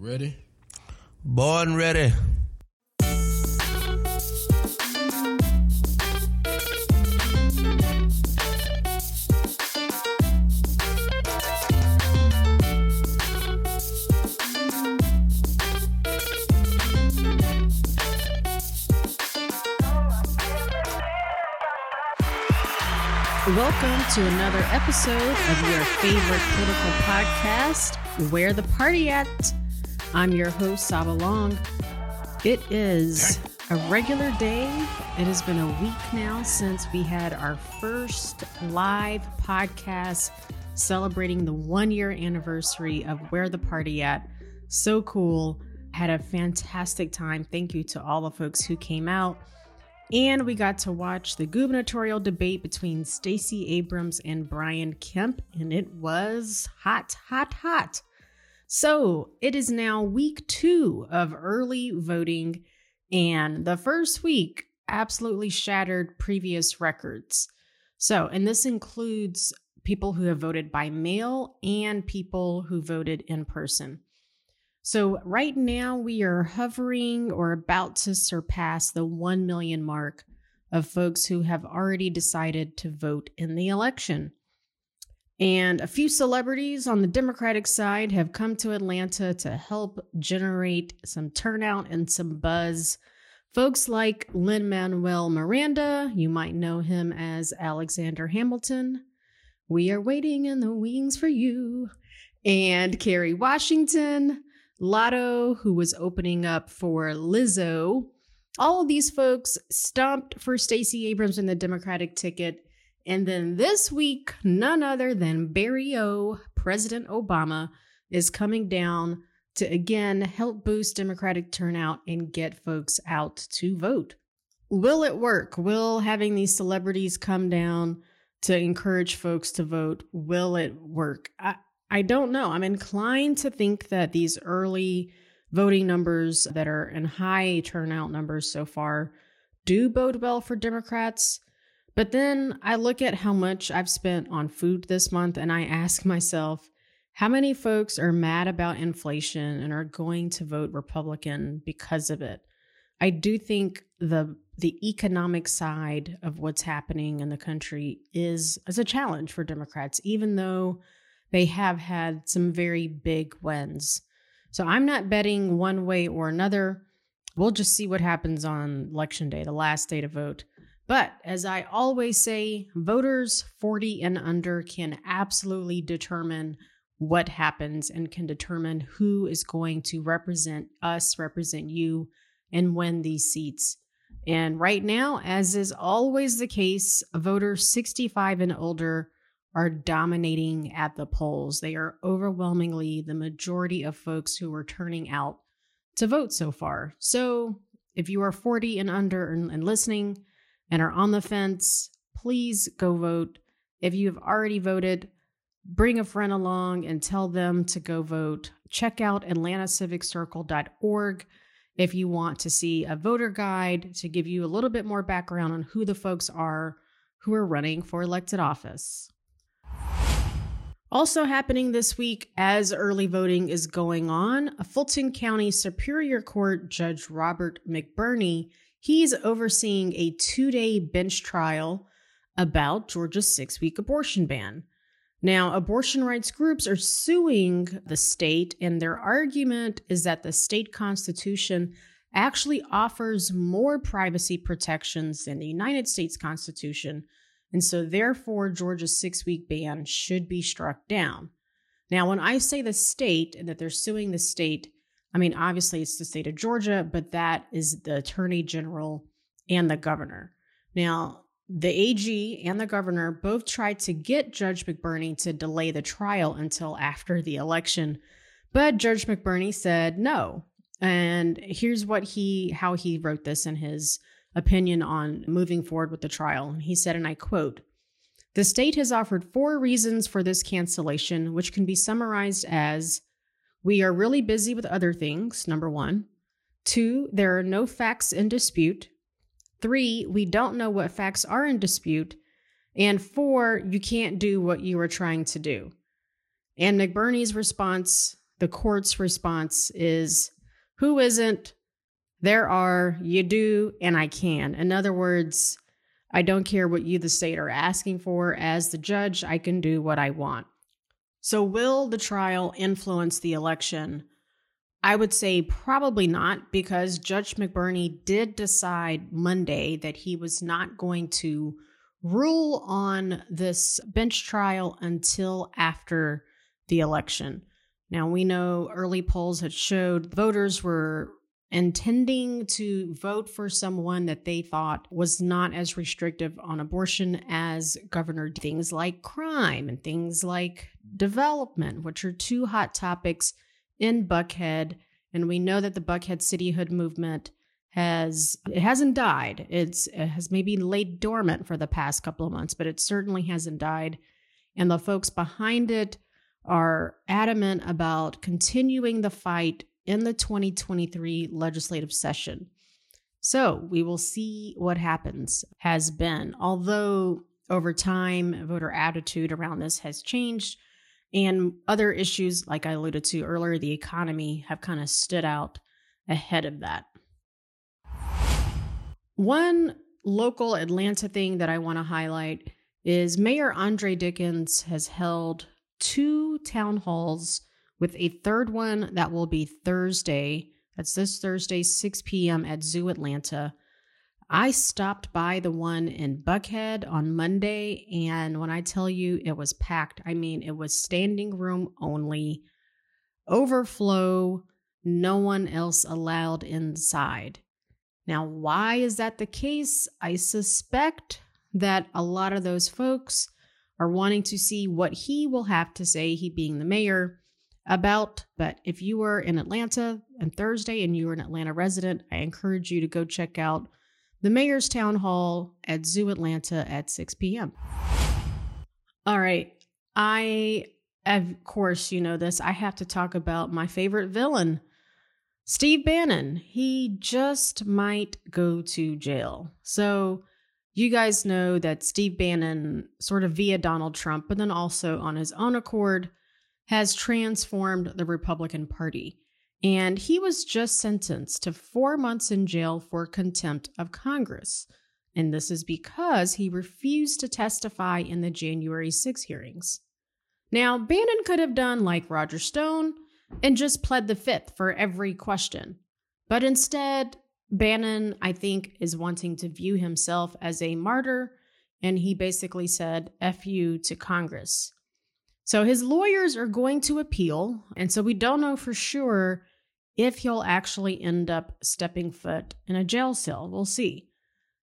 Ready? Born ready. Welcome to another episode of your favorite political podcast, Where the Party At. I'm your host, Saba Long. It is a regular day. It has been a week now since we had our first live podcast celebrating the one year anniversary of Where the Party At. So cool. Had a fantastic time. Thank you to all the folks who came out. And we got to watch the gubernatorial debate between Stacey Abrams and Brian Kemp, and it was hot, hot, hot. So it is now week two of early voting, and the first week absolutely shattered previous records. So, and this includes people who have voted by mail and people who voted in person. So, right now, we are hovering or about to surpass the 1 million mark of folks who have already decided to vote in the election. And a few celebrities on the Democratic side have come to Atlanta to help generate some turnout and some buzz. Folks like Lin Manuel Miranda, you might know him as Alexander Hamilton. We are waiting in the wings for you. And Kerry Washington, Latto, who was opening up for Lizzo. All of these folks stomped for Stacey Abrams in the Democratic ticket. And then this week, none other than Barry O, President Obama, is coming down to again help boost Democratic turnout and get folks out to vote. Will it work? Will having these celebrities come down to encourage folks to vote, will it work? I, I don't know. I'm inclined to think that these early voting numbers that are in high turnout numbers so far do bode well for Democrats. But then I look at how much I've spent on food this month and I ask myself, how many folks are mad about inflation and are going to vote Republican because of it? I do think the the economic side of what's happening in the country is is a challenge for Democrats, even though they have had some very big wins. So I'm not betting one way or another. We'll just see what happens on election day, the last day to vote. But as I always say, voters 40 and under can absolutely determine what happens and can determine who is going to represent us, represent you, and win these seats. And right now, as is always the case, voters 65 and older are dominating at the polls. They are overwhelmingly the majority of folks who are turning out to vote so far. So if you are 40 and under and, and listening and are on the fence, please go vote. If you have already voted, bring a friend along and tell them to go vote. Check out atlantaciviccircle.org if you want to see a voter guide to give you a little bit more background on who the folks are who are running for elected office. Also happening this week as early voting is going on, a Fulton County Superior Court Judge Robert McBurney, he's overseeing a 2-day bench trial about Georgia's 6-week abortion ban. Now, abortion rights groups are suing the state and their argument is that the state constitution actually offers more privacy protections than the United States Constitution and so, therefore, Georgia's six week ban should be struck down. Now, when I say the state and that they're suing the state, I mean, obviously it's the state of Georgia, but that is the attorney general and the governor. Now, the AG and the governor both tried to get Judge McBurney to delay the trial until after the election, but Judge McBurney said no. And here's what he how he wrote this in his opinion on moving forward with the trial. He said, and I quote, the state has offered four reasons for this cancellation, which can be summarized as we are really busy with other things, number one. Two, there are no facts in dispute. Three, we don't know what facts are in dispute. And four, you can't do what you are trying to do. And McBurney's response the court's response is who isn't? There are, you do, and I can. In other words, I don't care what you, the state, are asking for. As the judge, I can do what I want. So, will the trial influence the election? I would say probably not, because Judge McBurney did decide Monday that he was not going to rule on this bench trial until after the election. Now, we know early polls had showed voters were intending to vote for someone that they thought was not as restrictive on abortion as Governor things like crime and things like development, which are two hot topics in Buckhead. And we know that the Buckhead cityhood movement has it hasn't died. It's it has maybe laid dormant for the past couple of months, but it certainly hasn't died. And the folks behind it are adamant about continuing the fight in the 2023 legislative session. So we will see what happens, has been. Although over time, voter attitude around this has changed, and other issues, like I alluded to earlier, the economy, have kind of stood out ahead of that. One local Atlanta thing that I want to highlight is Mayor Andre Dickens has held two town halls with a third one that will be Thursday. That's this Thursday, 6 p.m. at Zoo Atlanta. I stopped by the one in Buckhead on Monday, and when I tell you it was packed, I mean it was standing room only, overflow, no one else allowed inside. Now, why is that the case? I suspect that a lot of those folks are wanting to see what he will have to say, he being the mayor, about. But if you were in Atlanta on Thursday and you were an Atlanta resident, I encourage you to go check out the mayor's town hall at Zoo Atlanta at 6 p.m. All right. I, of course, you know this. I have to talk about my favorite villain, Steve Bannon. He just might go to jail. So, you guys know that Steve Bannon, sort of via Donald Trump, but then also on his own accord, has transformed the Republican Party. And he was just sentenced to four months in jail for contempt of Congress. And this is because he refused to testify in the January 6 hearings. Now, Bannon could have done like Roger Stone and just pled the fifth for every question. But instead, Bannon, I think, is wanting to view himself as a martyr, and he basically said, F you to Congress. So his lawyers are going to appeal, and so we don't know for sure if he'll actually end up stepping foot in a jail cell. We'll see.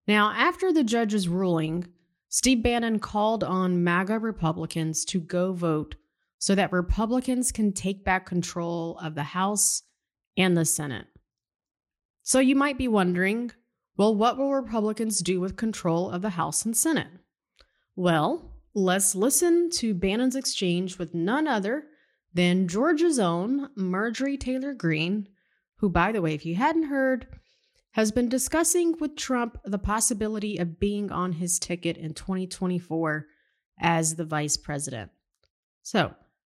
Now, after the judge's ruling, Steve Bannon called on MAGA Republicans to go vote so that Republicans can take back control of the House and the Senate. So you might be wondering well, what will Republicans do with control of the House and Senate? Well, let's listen to Bannon's exchange with none other than Georgia's own Marjorie Taylor Greene, who, by the way, if you hadn't heard, has been discussing with Trump the possibility of being on his ticket in 2024 as the vice president. So,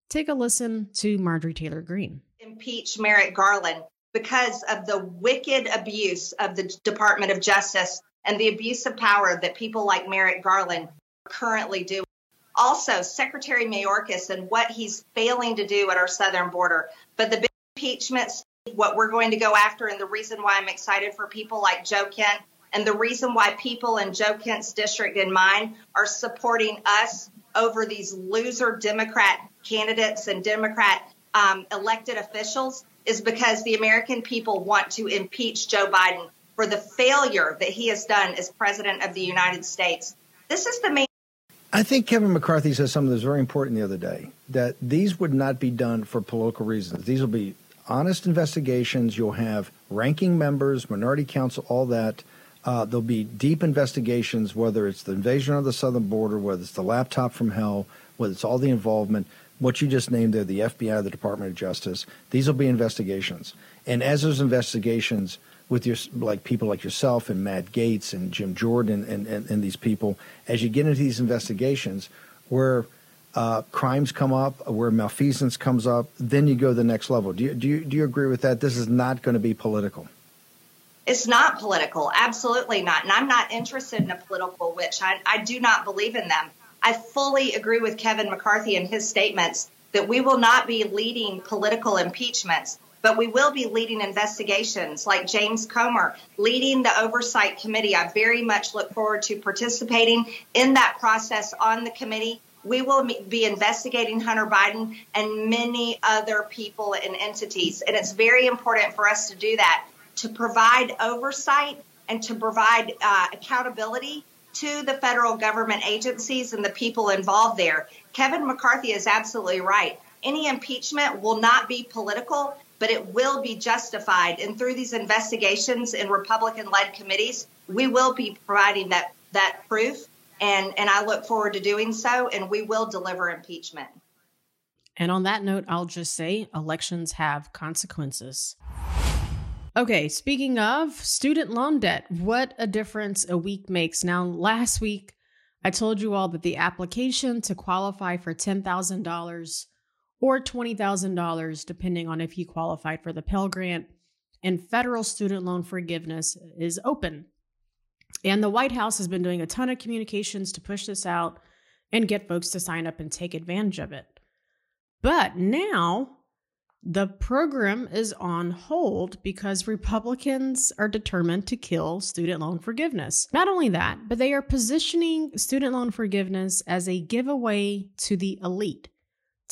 take a listen to Marjorie Taylor Greene. Impeach Merrick Garland because of the wicked abuse of the Department of Justice and the abuse of power that people like Merrick Garland currently doing. Also, Secretary Mayorkas and what he's failing to do at our southern border. But the big impeachments, what we're going to go after, and the reason why I'm excited for people like Joe Kent, and the reason why people in Joe Kent's district and mine are supporting us over these loser Democrat candidates and Democrat um, elected officials is because the American people want to impeach Joe Biden for the failure that he has done as president of the United States. This is the main. I think Kevin McCarthy said something that's very important the other day that these would not be done for political reasons. These will be honest investigations. You'll have ranking members, minority counsel, all that. Uh, there'll be deep investigations, whether it's the invasion of the southern border, whether it's the laptop from hell, whether it's all the involvement what you just named there, the FBI, the Department of Justice, these will be investigations. And as those investigations with your like people like yourself and Matt Gaetz and Jim Jordan and, and, and these people, as you get into these investigations, where uh, crimes come up, where malfeasance comes up, then you go to the next level. Do you, do you, do you agree with that? This is not going to be political. It's not political, absolutely not. And I'm not interested in a political witch. I, I do not believe in them. I fully agree with Kevin McCarthy and his statements that we will not be leading political impeachments, but we will be leading investigations like James Comer leading the oversight committee. I very much look forward to participating in that process on the committee. We will be investigating Hunter Biden and many other people and entities. And it's very important for us to do that to provide oversight and to provide uh, accountability to the federal government agencies and the people involved there. Kevin McCarthy is absolutely right. Any impeachment will not be political, but it will be justified. And through these investigations in Republican led committees, we will be providing that, that proof. And, and I look forward to doing so, and we will deliver impeachment. And on that note, I'll just say elections have consequences. Okay, speaking of student loan debt, what a difference a week makes. Now, last week, I told you all that the application to qualify for $10,000 or $20,000, depending on if you qualified for the Pell Grant and federal student loan forgiveness, is open. And the White House has been doing a ton of communications to push this out and get folks to sign up and take advantage of it. But now, the program is on hold because Republicans are determined to kill student loan forgiveness. Not only that, but they are positioning student loan forgiveness as a giveaway to the elite.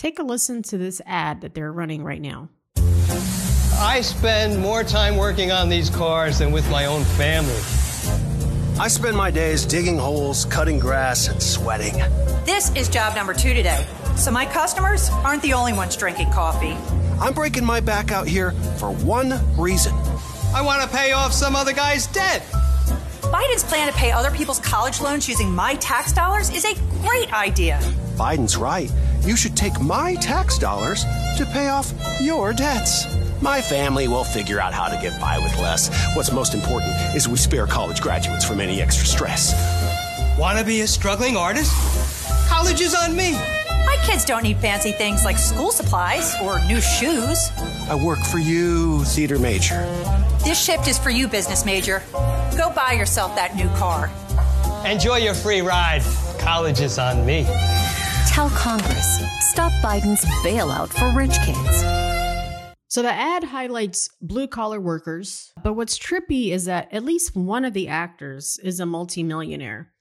Take a listen to this ad that they're running right now. I spend more time working on these cars than with my own family. I spend my days digging holes, cutting grass, and sweating. This is job number two today. So my customers aren't the only ones drinking coffee. I'm breaking my back out here for one reason. I want to pay off some other guy's debt. Biden's plan to pay other people's college loans using my tax dollars is a great idea. Biden's right. You should take my tax dollars to pay off your debts. My family will figure out how to get by with less. What's most important is we spare college graduates from any extra stress. Want to be a struggling artist? College is on me. My kids don't need fancy things like school supplies or new shoes. I work for you, theater major. This shift is for you, business major. Go buy yourself that new car. Enjoy your free ride. College is on me. Tell Congress stop Biden's bailout for rich kids. So the ad highlights blue collar workers, but what's trippy is that at least one of the actors is a multimillionaire.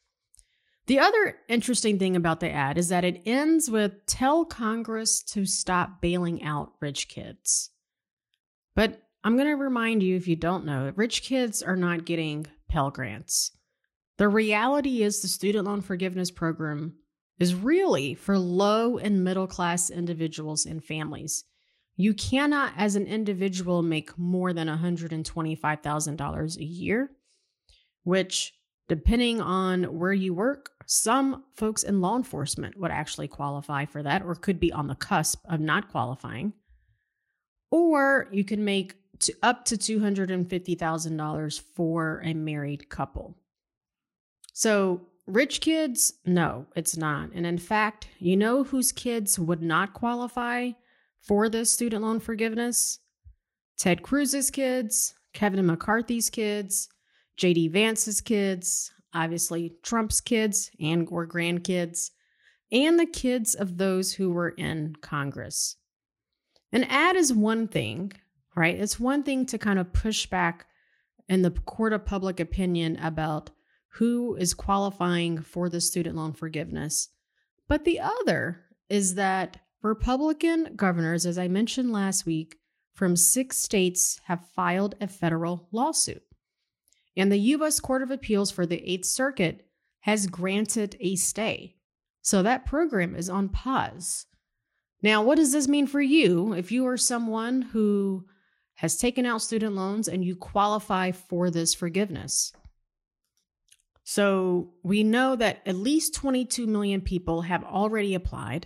The other interesting thing about the ad is that it ends with tell Congress to stop bailing out rich kids. But I'm going to remind you, if you don't know, rich kids are not getting Pell Grants. The reality is the student loan forgiveness program is really for low and middle class individuals and families. You cannot, as an individual, make more than $125,000 a year, which, depending on where you work, some folks in law enforcement would actually qualify for that or could be on the cusp of not qualifying. Or you can make to up to $250,000 for a married couple. So, rich kids, no, it's not. And in fact, you know whose kids would not qualify for this student loan forgiveness? Ted Cruz's kids, Kevin McCarthy's kids, JD Vance's kids, obviously Trump's kids and or grandkids, and the kids of those who were in Congress. An ad is one thing, right? It's one thing to kind of push back in the court of public opinion about who is qualifying for the student loan forgiveness. But the other is that Republican governors, as I mentioned last week, from six states have filed a federal lawsuit. And the U.S. Court of Appeals for the Eighth Circuit has granted a stay. So that program is on pause. Now, what does this mean for you if you are someone who has taken out student loans and you qualify for this forgiveness? So we know that at least 22 million people have already applied.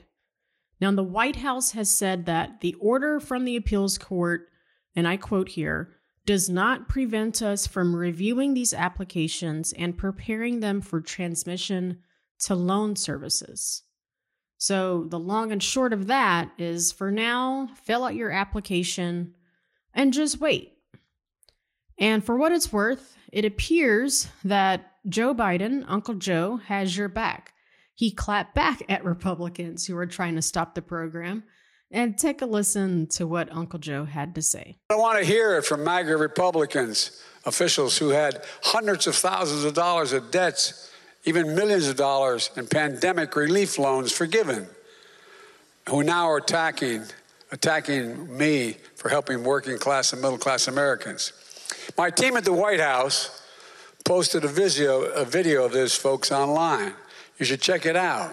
Now, the White House has said that the order from the appeals court, and I quote here, does not prevent us from reviewing these applications and preparing them for transmission to loan services. So, the long and short of that is for now, fill out your application and just wait. And for what it's worth, it appears that Joe Biden, Uncle Joe, has your back. He clapped back at Republicans who were trying to stop the program. And take a listen to what Uncle Joe had to say. I want to hear it from MAGA Republicans, officials who had hundreds of thousands of dollars of debts, even millions of dollars in pandemic relief loans forgiven, who now are attacking, attacking me for helping working class and middle class Americans. My team at the White House posted a video, a video of this, folks, online. You should check it out.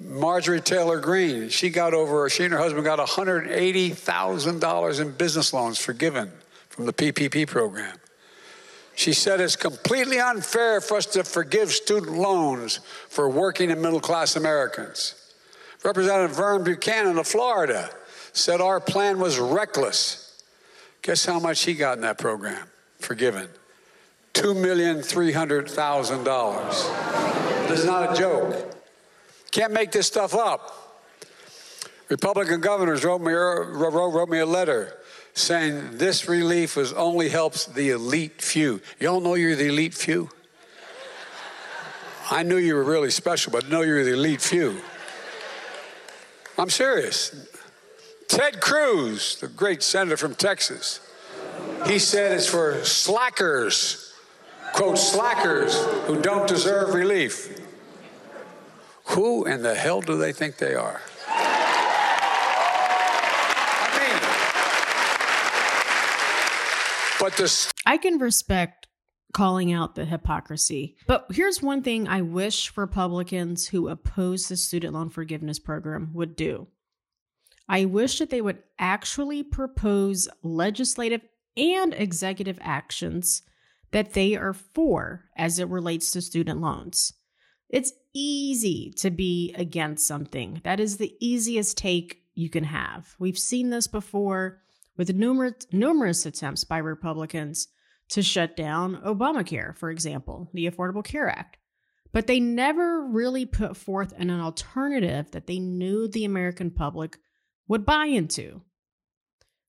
Marjorie Taylor Greene, she got over, she and her husband got $180,000 in business loans forgiven from the PPP program. She said it's completely unfair for us to forgive student loans for working and middle class Americans. Representative Vern Buchanan of Florida said our plan was reckless. Guess how much he got in that program? Forgiven. $2,300,000. This is not a joke. Can't make this stuff up. Republican governors wrote me, wrote, me a letter saying this relief was only helps the elite few. Y'all know you're the elite few? I knew you were really special, but know you're the elite few. I'm serious. Ted Cruz, the great senator from Texas, he said it's for slackers, quote, slackers who don't deserve relief. Who in the hell do they think they are? I mean, but this. I can respect calling out the hypocrisy. But here's one thing I wish Republicans who oppose the student loan forgiveness program would do. I wish that they would actually propose legislative and executive actions that they are for as it relates to student loans. It's easy to be against something. That is the easiest take you can have. We've seen this before with numerous numerous attempts by Republicans to shut down Obamacare, for example, the Affordable Care Act. But they never really put forth an alternative that they knew the American public would buy into.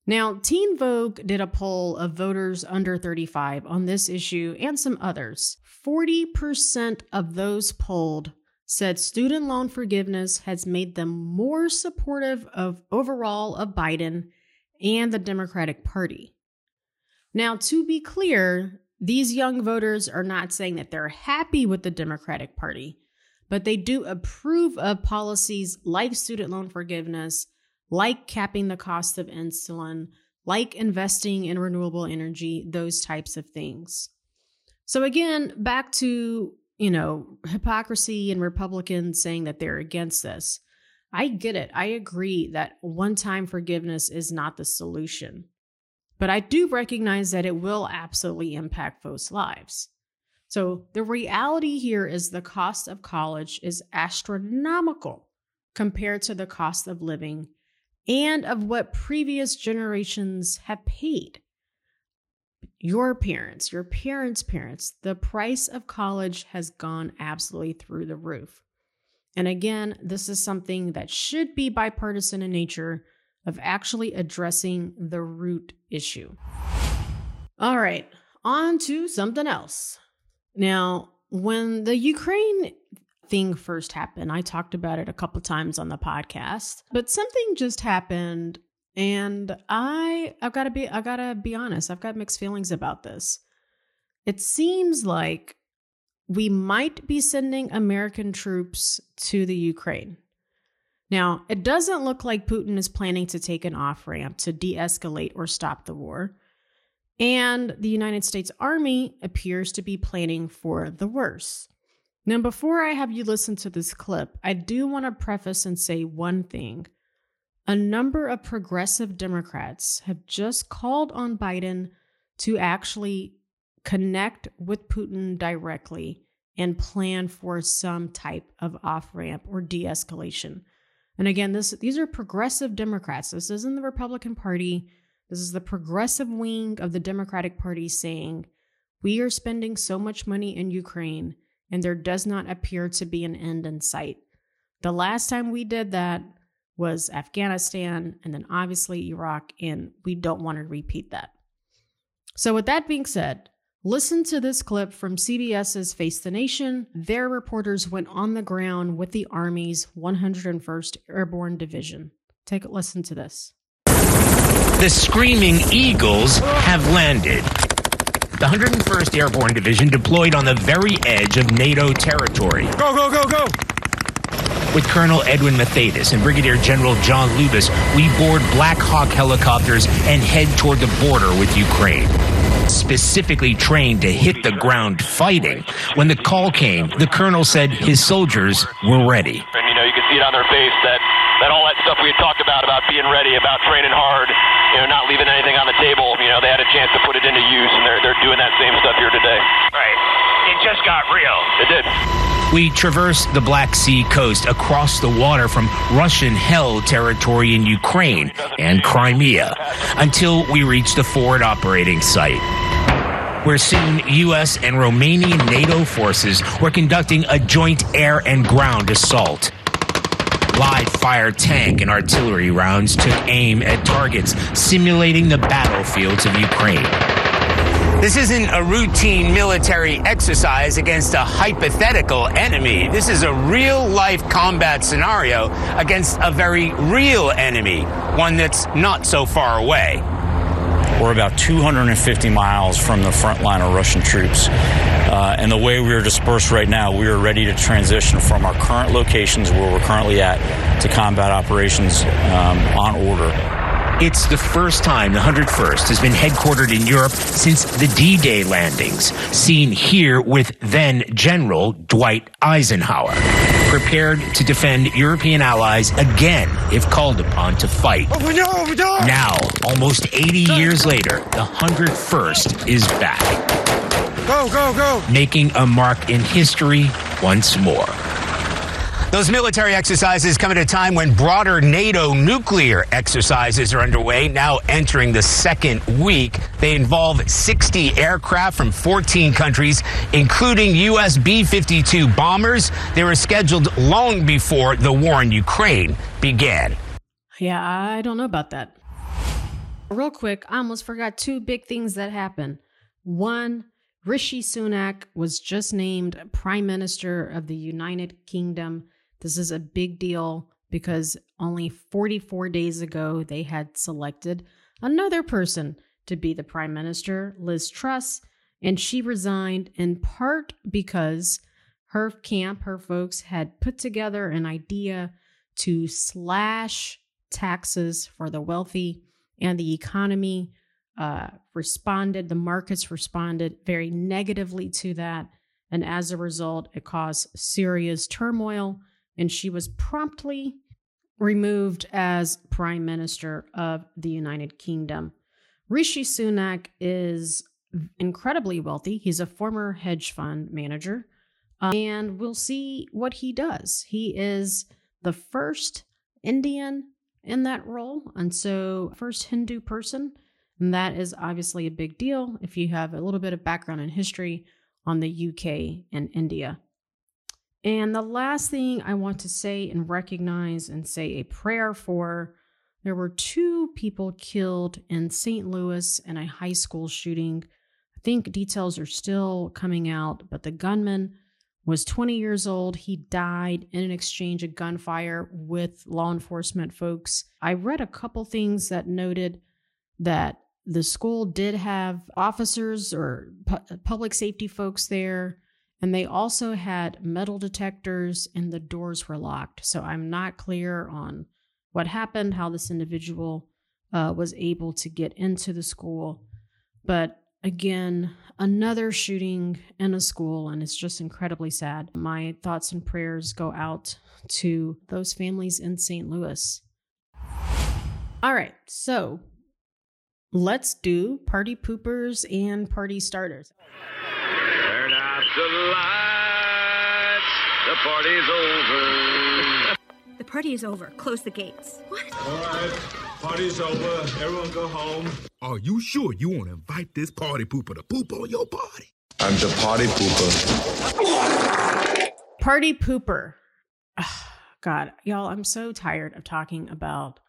Now, Teen Vogue did a poll of voters under 35 on this issue and some others. 40% of those polled said student loan forgiveness has made them more supportive of overall of Biden and the Democratic Party. Now, to be clear, these young voters are not saying that they're happy with the Democratic Party, but they do approve of policies like student loan forgiveness like capping the cost of insulin, like investing in renewable energy, those types of things. So again, back to, you know, hypocrisy and Republicans saying that they're against this. I get it. I agree that one-time forgiveness is not the solution. But I do recognize that it will absolutely impact folks' lives. So the reality here is the cost of college is astronomical compared to the cost of living and of what previous generations have paid. Your parents, your parents' parents, the price of college has gone absolutely through the roof. And again, this is something that should be bipartisan in nature of actually addressing the root issue. All right, on to something else. Now, when the Ukraine thing first happened. I talked about it a couple times on the podcast, but something just happened and I I've got to be I got to be honest. I've got mixed feelings about this. It seems like we might be sending American troops to the Ukraine. Now, it doesn't look like Putin is planning to take an off ramp to de escalate or stop the war. And the United States Army appears to be planning for the worst. Now, before I have you listen to this clip, I do want to preface and say one thing. A number of progressive Democrats have just called on Biden to actually connect with Putin directly and plan for some type of off ramp or de escalation. And again, this these are progressive Democrats. This isn't the Republican Party. This is the progressive wing of the Democratic Party saying, we are spending so much money in Ukraine and there does not appear to be an end in sight. The last time we did that was Afghanistan and then obviously Iraq, and we don't want to repeat that. So, with that being said, listen to this clip from CBS's Face the Nation. Their reporters went on the ground with the Army's 101st Airborne Division. Take a listen to this. The Screaming Eagles have landed. The 101st Airborne Division deployed on the very edge of NATO territory. Go, go, go, go! With Colonel Edwin Mathaidis and Brigadier General John Lubas, we board Black Hawk helicopters and head toward the border with Ukraine. Specifically trained to hit the ground fighting. When the call came, the colonel said his soldiers were ready. And you know, you can see it on their face that that all that stuff we had talked about, about being ready, about training hard, you know, not leaving anything on the table. You know, they had a chance to put it into use, and they're they're doing that same stuff here today. Right. It just got real. It did. We traversed the Black Sea coast across the water from Russian held territory in Ukraine and Crimea until we reached the forward operating site where soon U.S. and Romanian NATO forces were conducting a joint air and ground assault. Live fire tank and artillery rounds took aim at targets, simulating the battlefields of Ukraine. This isn't a routine military exercise against a hypothetical enemy. This is a real life combat scenario against a very real enemy, one that's not so far away. We're about 250 miles from the front line of Russian troops. Uh, and the way we are dispersed right now, we are ready to transition from our current locations where we're currently at to combat operations um, on order. It's the first time the 101st has been headquartered in Europe since the D Day landings, seen here with then General Dwight Eisenhower, prepared to defend European allies again if called upon to fight. Now, almost 80 years later, the 101st is back. Go, go, go! Making a mark in history once more. Those military exercises come at a time when broader NATO nuclear exercises are underway, now entering the second week. They involve 60 aircraft from 14 countries, including U.S. B 52 bombers. They were scheduled long before the war in Ukraine began. Yeah, I don't know about that. Real quick, I almost forgot two big things that happened. One, Rishi Sunak was just named Prime Minister of the United Kingdom. This is a big deal because only 44 days ago they had selected another person to be the prime minister, Liz Truss, and she resigned in part because her camp, her folks had put together an idea to slash taxes for the wealthy and the economy uh, responded, the markets responded very negatively to that. And as a result, it caused serious turmoil and she was promptly removed as Prime Minister of the United Kingdom. Rishi Sunak is incredibly wealthy. He's a former hedge fund manager, uh, and we'll see what he does. He is the first Indian in that role, and so first Hindu person. And that is obviously a big deal if you have a little bit of background in history on the UK and India. And the last thing I want to say and recognize and say a prayer for there were two people killed in St. Louis in a high school shooting. I think details are still coming out, but the gunman was 20 years old. He died in an exchange of gunfire with law enforcement folks. I read a couple things that noted that the school did have officers or pu- public safety folks there and they also had metal detectors and the doors were locked. So I'm not clear on what happened, how this individual uh, was able to get into the school. But again, another shooting in a school, and it's just incredibly sad. My thoughts and prayers go out to those families in St. Louis. All right, so let's do party poopers and party starters. Turn out the lights. The party's over. The party is over. Close the gates. What? All right, party's over. Everyone go home. Are you sure you want to invite this party pooper to poop on your party? I'm the party pooper. Party pooper. God, y'all, I'm so tired of talking about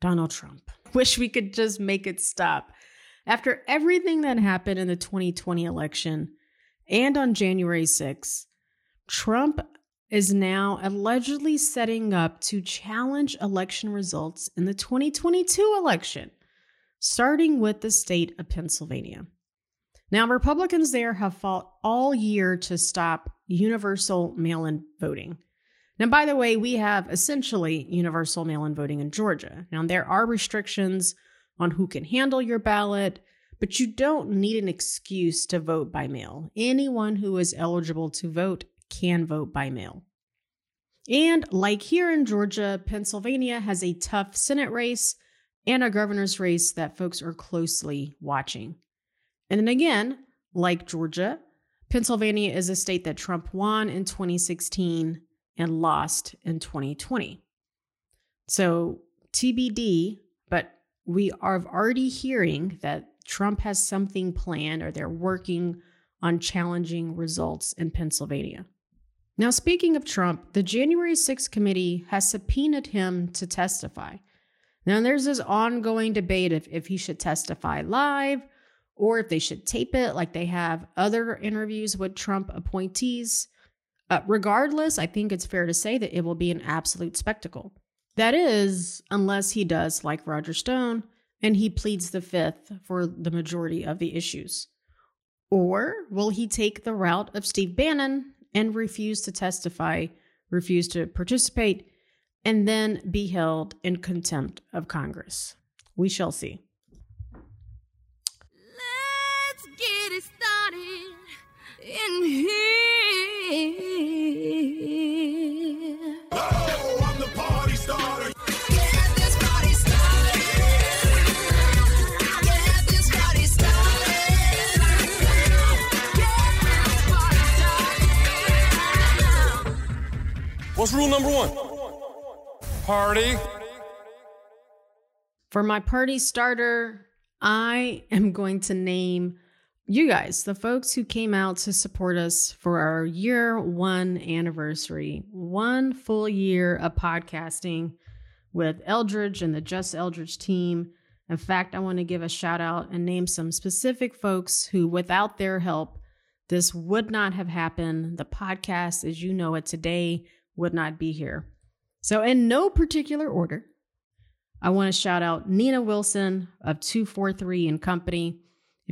Donald Trump. Wish we could just make it stop. After everything that happened in the 2020 election and on January 6th, Trump is now allegedly setting up to challenge election results in the 2022 election, starting with the state of Pennsylvania. Now, Republicans there have fought all year to stop universal mail in voting. Now, by the way, we have essentially universal mail in voting in Georgia. Now, there are restrictions on who can handle your ballot, but you don't need an excuse to vote by mail. Anyone who is eligible to vote can vote by mail. And like here in Georgia, Pennsylvania has a tough Senate race and a governor's race that folks are closely watching. And then again, like Georgia, Pennsylvania is a state that Trump won in 2016 and lost in 2020. So TBD, but we are already hearing that Trump has something planned or they're working on challenging results in Pennsylvania. Now, speaking of Trump, the January 6th committee has subpoenaed him to testify. Now, there's this ongoing debate if, if he should testify live or if they should tape it like they have other interviews with Trump appointees. Uh, regardless, I think it's fair to say that it will be an absolute spectacle. That is, unless he does like Roger Stone and he pleads the fifth for the majority of the issues. Or will he take the route of Steve Bannon and refuse to testify, refuse to participate, and then be held in contempt of Congress. We shall see. Let's get it started in here. What's rule number one? Party. For my party starter, I am going to name you guys, the folks who came out to support us for our year one anniversary, one full year of podcasting with Eldridge and the Just Eldridge team. In fact, I want to give a shout out and name some specific folks who, without their help, this would not have happened. The podcast, as you know it today, would not be here. So, in no particular order, I want to shout out Nina Wilson of 243 and Company.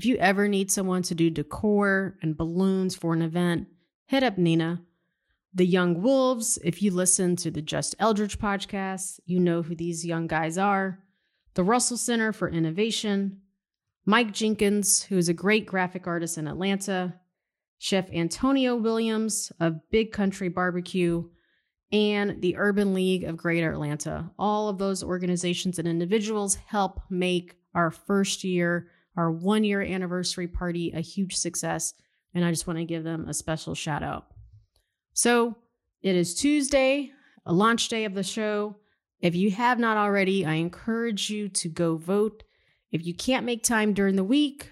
If you ever need someone to do decor and balloons for an event, hit up Nina. The Young Wolves, if you listen to the Just Eldridge podcast, you know who these young guys are. The Russell Center for Innovation, Mike Jenkins, who is a great graphic artist in Atlanta, Chef Antonio Williams of Big Country Barbecue, and the Urban League of Greater Atlanta. All of those organizations and individuals help make our first year, our one year anniversary party, a huge success. And I just want to give them a special shout out. So it is Tuesday, a launch day of the show. If you have not already, I encourage you to go vote. If you can't make time during the week,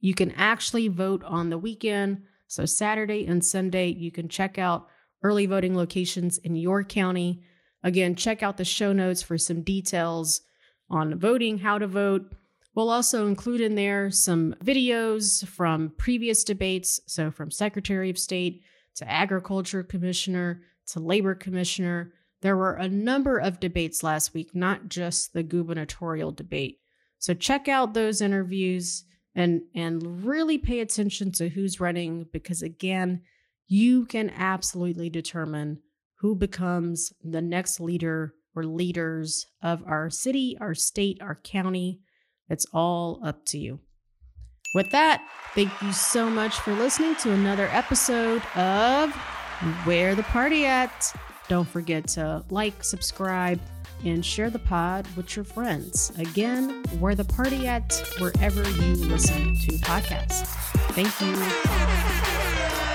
you can actually vote on the weekend. So Saturday and Sunday, you can check out early voting locations in your county. Again, check out the show notes for some details on voting, how to vote. We'll also include in there some videos from previous debates. So, from Secretary of State to Agriculture Commissioner to Labor Commissioner. There were a number of debates last week, not just the gubernatorial debate. So, check out those interviews and, and really pay attention to who's running because, again, you can absolutely determine who becomes the next leader or leaders of our city, our state, our county. It's all up to you. With that, thank you so much for listening to another episode of Where the Party At. Don't forget to like, subscribe, and share the pod with your friends. Again, Where the Party At, wherever you listen to podcasts. Thank you.